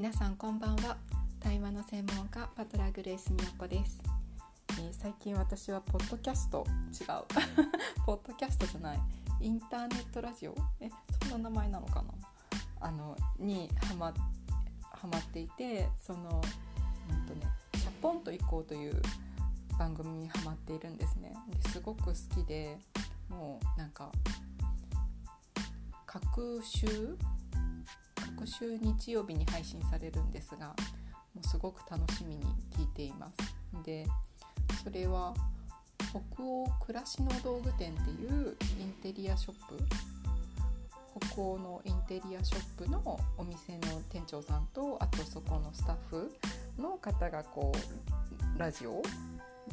皆さんこんばんは。対話の専門家パトラーグレースみよこです、えー最近私はポッドキャスト違う。ポッドキャストじゃない。インターネットラジオ？えそんな名前なのかな？あのにハマハマっていてそのうんとね「シャポンと行こう」という番組にハマっているんですね。ですごく好きでもうなんか各週各週日曜日に配信されるんですがもうすごく楽しみに聞いています。でそれは北欧暮らしの道具店っていうインテリアショップ北欧のインテリアショップのお店の店長さんとあとそこのスタッフの方がこうラジオ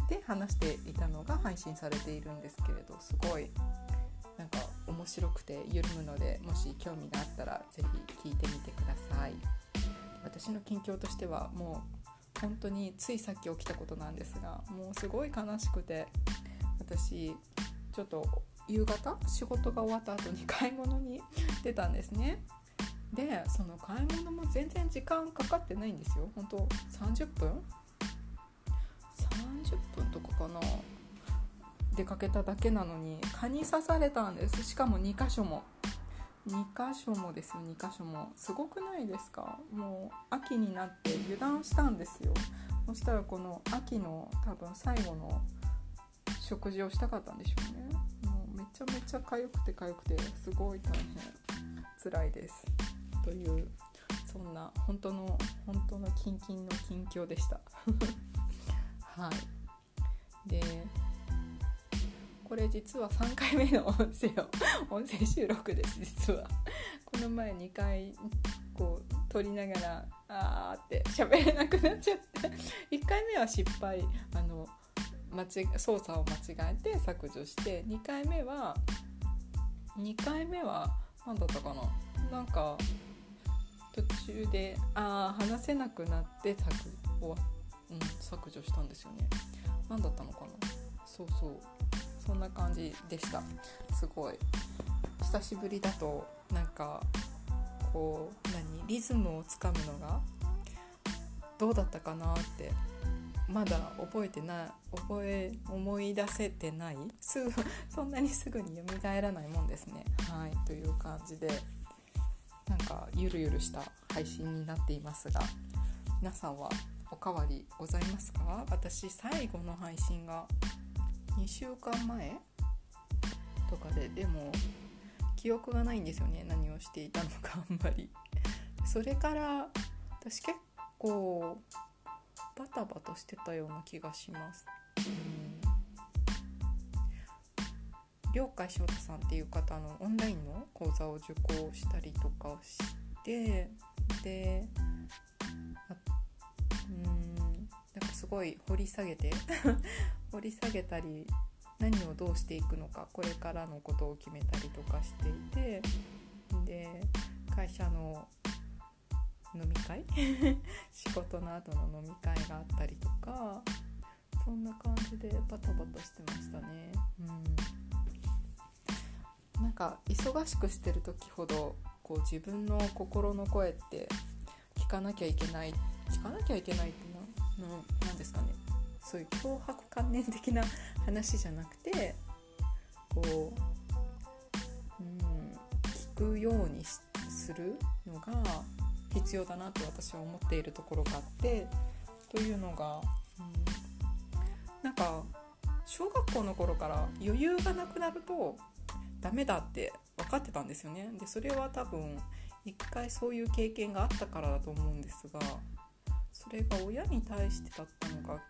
で話していたのが配信されているんですけれどすごい白くて緩むのでもし興味があったらぜひ聞いてみてください。私の近況としてはもう本当についさっき起きたことなんですがもうすごい悲しくて私ちょっと夕方仕事が終わった後に買い物に出たんですね。でその買い物も全然時間かかってないんですよ。本当30分？30分とかかな。出かけただけなのに蚊に刺されたんです。しかも2箇所も。2箇所もですよ。2箇所も。すごくないですか？もう秋になって油断したんですよ。そしたらこの秋の多分最後の食事をしたかったんでしょうね。もうめちゃめちゃ痒くて痒くてすごい大変辛いです。というそんな本当の本当のキンキンの近況でした。はい。これ実は3回目の音声を音声収録です実は。この前2回こう撮りながらあーって喋れなくなっちゃって。1回目は失敗あの間違操作を間違えて削除して2回目は2回目は何だったかな。なんか途中でああ話せなくなって削うん、削除したんですよね。何だったのかな。そうそう。そんな感じでした。すごい。久しぶりだとなんかこう何？リズムをつかむのがどうだったかなってまだ覚えてない覚え思い出せてないすぐ そんなにすぐに蘇らないもんですね。はいという感じでなんかゆるゆるした配信になっていますが皆さんはおかわりございますか？私最後の配信が2週間前とかででも記憶がないんですよね。何をしていたのか あんまり。それから私結構バタバタしてたような気がします。うん。両海翔太さんっていう方のオンラインの講座を受講したりとかしてでうんなんかすごい掘り下げて 掘り下げたり何をどうしていくのかこれからのことを決めたりとかしていてで会社の飲み会？仕事の後の飲み会があったりとかそんな感じでバタバタしてましたね。うん、なんか忙しくしてる時ほどこう自分の心の声って聞かなきゃいけない聞かなきゃいけないってなのなんですかね。そういう脅迫観念的な話じゃなくてこう、うん、聞くようにするのが必要だなと私は思っているところがあってというのが、うん、なんか小学校の頃から余裕がなくなるとダメだって分かってたんですよね。でそれは多分一回そういう経験があったからだと思うんですがそれが親に対してだったのか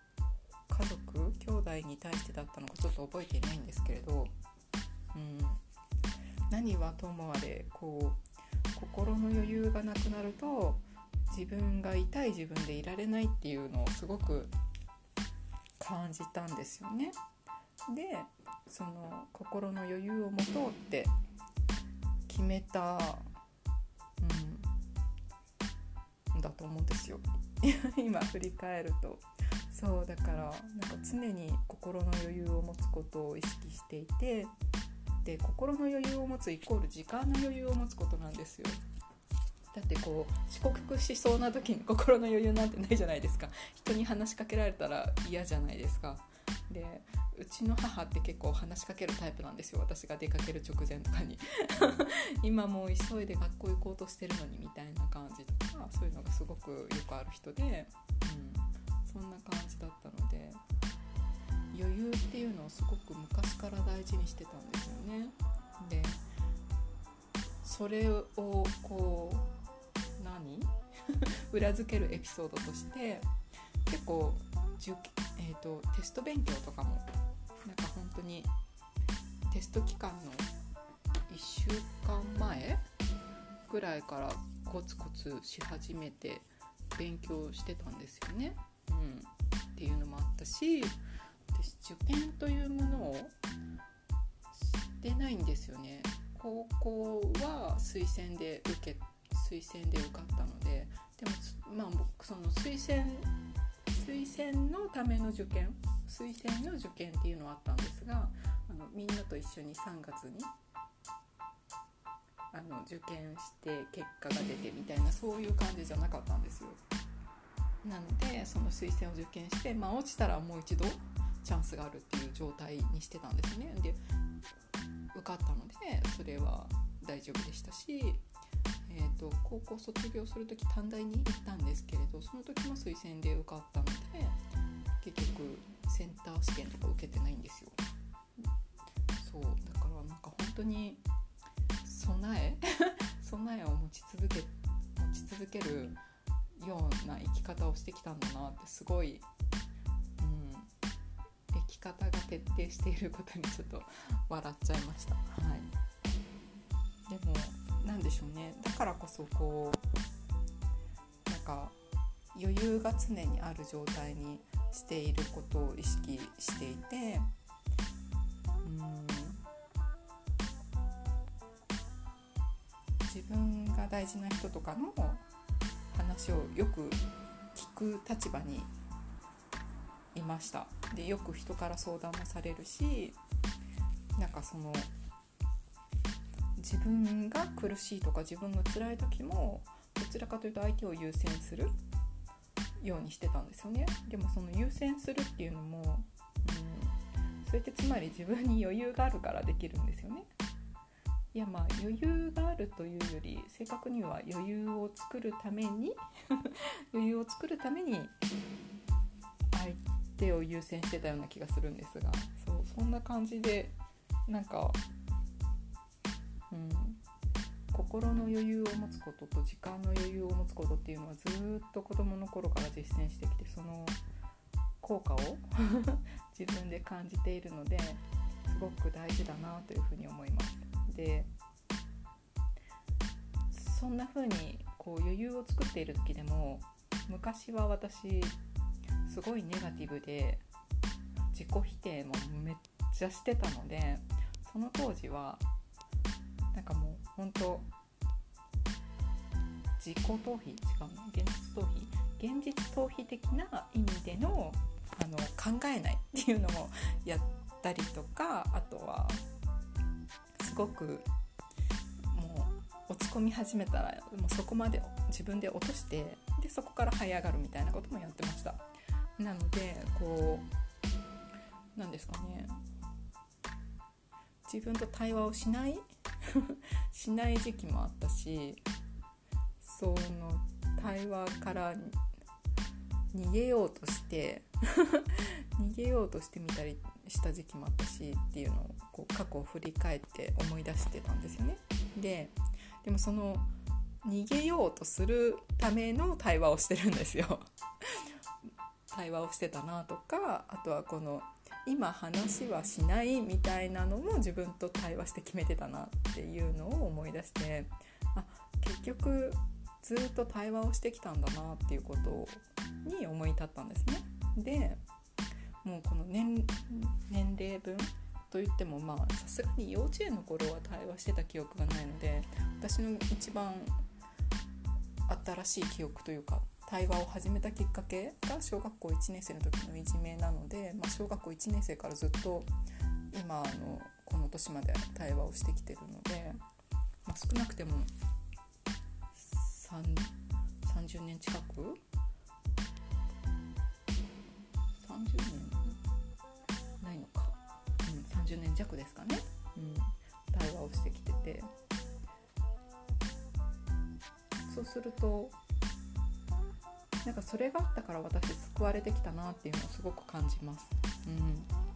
家族兄弟に対してだったのかちょっと覚えていないんですけれど、うん、何はともあれこう心の余裕がなくなると自分が痛い自分でいられないっていうのをすごく感じたんですよね。でその心の余裕を持とうって決めた、うん、だと思うんですよ 今振り返ると。そうだからなんか常に心の余裕を持つことを意識していてで心の余裕を持つイコール時間の余裕を持つことなんですよ。だってこう遅刻しそうな時に心の余裕なんてないじゃないですか。人に話しかけられたら嫌じゃないですか。でうちの母って結構話しかけるタイプなんですよ。私が出かける直前とかに。今もう急いで学校行こうとしてるのにみたいな感じとかそういうのがすごくよくある人で、うん、そんな感じだったので余裕っていうのをすごく昔から大事にしてたんですよね。でそれをこう何？裏付けるエピソードとして結構受、えーと、テスト勉強とかもなんか本当にテスト期間の1週間前ぐらいからコツコツし始めて勉強してたんですよね。うん、っていうのもあったし私受験というものをしてないんですよね。高校は推薦で受け推薦で受かったのででもまあ僕その推薦推薦のための受験推薦の受験っていうのはあったんですがあのみんなと一緒に3月にあの受験して結果が出てみたいなそういう感じじゃなかったんですよ。なのでその推薦を受験して、まあ、落ちたらもう一度チャンスがあるっていう状態にしてたんですね。で受かったのでそれは大丈夫でしたしえーと、高校卒業する時短大に行ったんですけれどその時も推薦で受かったので結局センター試験とか受けてないんですよ。そうだからなんか本当に備え 備えを持ち続け持ち続けるような生き方をしてきたんだなってすごい、うん、生き方が徹底していることにちょっと笑っちゃいました。はい、でも何でしょうねだからこそこうなんか余裕が常にある状態にしていることを意識していてうん自分が大事な人とかの話をよく聞く立場にいました。でよく人から相談もされるしなんかその自分が苦しいとか自分が辛い時もどちらかというと相手を優先するようにしてたんですよね。でもその優先するっていうのも、うん、それってつまり自分に余裕があるからできるんですよね。いやまあ余裕があるというより正確には余裕を作るために 余裕を作るために相手を優先してたような気がするんですがそうそんな感じでなんかうん、心の余裕を持つことと時間の余裕を持つことっていうのはずっと子どもの頃から実践してきてその効果を 自分で感じているのですごく大事だなというふうにそんな風にこう余裕を作っている時でも昔は私すごいネガティブで自己否定もめっちゃしてたのでその当時はなんかもう本当自己逃避違うの現実逃避現実逃避的な意味でのあの考えないっていうのもやったりとかあとはごくもう落ち込み始めたらもうそこまで自分で落としてでそこから這い上がるみたいなこともやってました。なのでこうなんですかね。自分と対話をしない しない時期もあったしその対話から逃げようとして 逃げようとしてみたりした時期もあったしっていうのをこう過去を振り返って思い出してたんですよね。ででもその逃げようとするための対話をしてるんですよ。対話をしてたなとかあとはこの今話はしないみたいなのも自分と対話して決めてたなっていうのを思い出してあ結局ずっと対話をしてきたんだなっていうことに思い立ったんですね。でもうこの年年齢分といってもまあさすがに幼稚園の頃は対話してた記憶がないので私の一番新しい記憶というか対話を始めたきっかけが小学校1年生の時のいじめなので、まあ、小学校1年生からずっと今のこの年まで対話をしてきてるので、まあ、少なくても30年近く？30 10年弱ですかね、うん、対話をしてきてて。そうするとなんかそれがあったから私救われてきたなっていうのをすごく感じます。うん。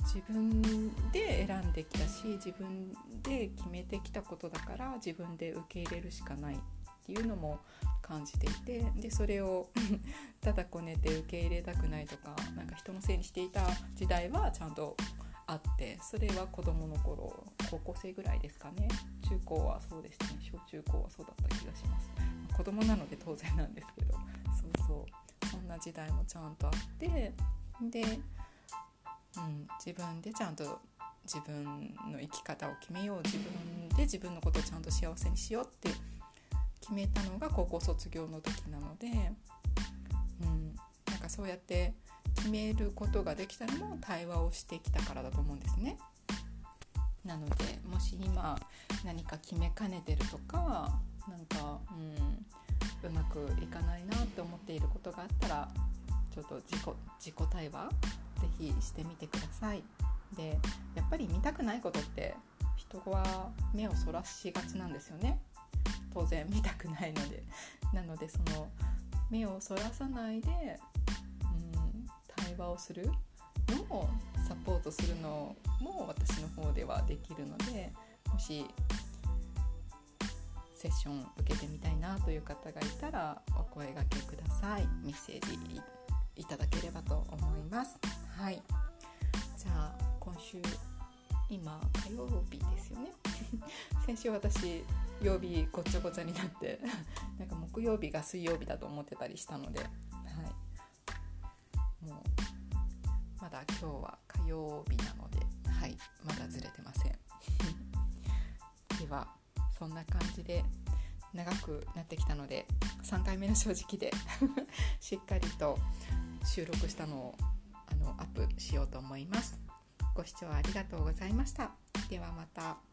自分で選んできたし自分で決めてきたことだから自分で受け入れるしかないっていうのも感じていてでそれを ただこねて受け入れたくないとかなんか人のせいにしていた時代はちゃんとあってそれは子どもの頃高校生ぐらいですかね。中高はそうでしたね。小中高はそうだった気がします。子供なので当然なんですけど。そうそう。そんな時代もちゃんとあってで、うん、自分でちゃんと自分の生き方を決めよう。自分で自分のことをちゃんと幸せにしようって決めたのが高校卒業の時なので、うん、なんかそうやって決めることができたのも対話をしてきたからだと思うんですね。なのでもし今何か決めかねてるとかなんか、うん、うまくいかないなって思っていることがあったらちょっと自己自己対話是非してみてください。でやっぱり見たくないことって人は目をそらしがちなんですよね。当然見たくないのでなのでその目をそらさないで、対話をするのをサポートするのも私の方ではできるのでもしセッション受けてみたいなという方がいたらお声がけください。メッセージいただければと思います。はい。じゃあ今週今火曜日ですよね。先週私曜日ごっちゃごちゃになって なんか木曜日が水曜日だと思ってたりしたので、だ今日は火曜日なので、はい、まだずれてません ではそんな感じで長くなってきたので3回目の正直で しっかりと収録したのをあのアップしようと思います。ご視聴ありがとうございました。ではまた。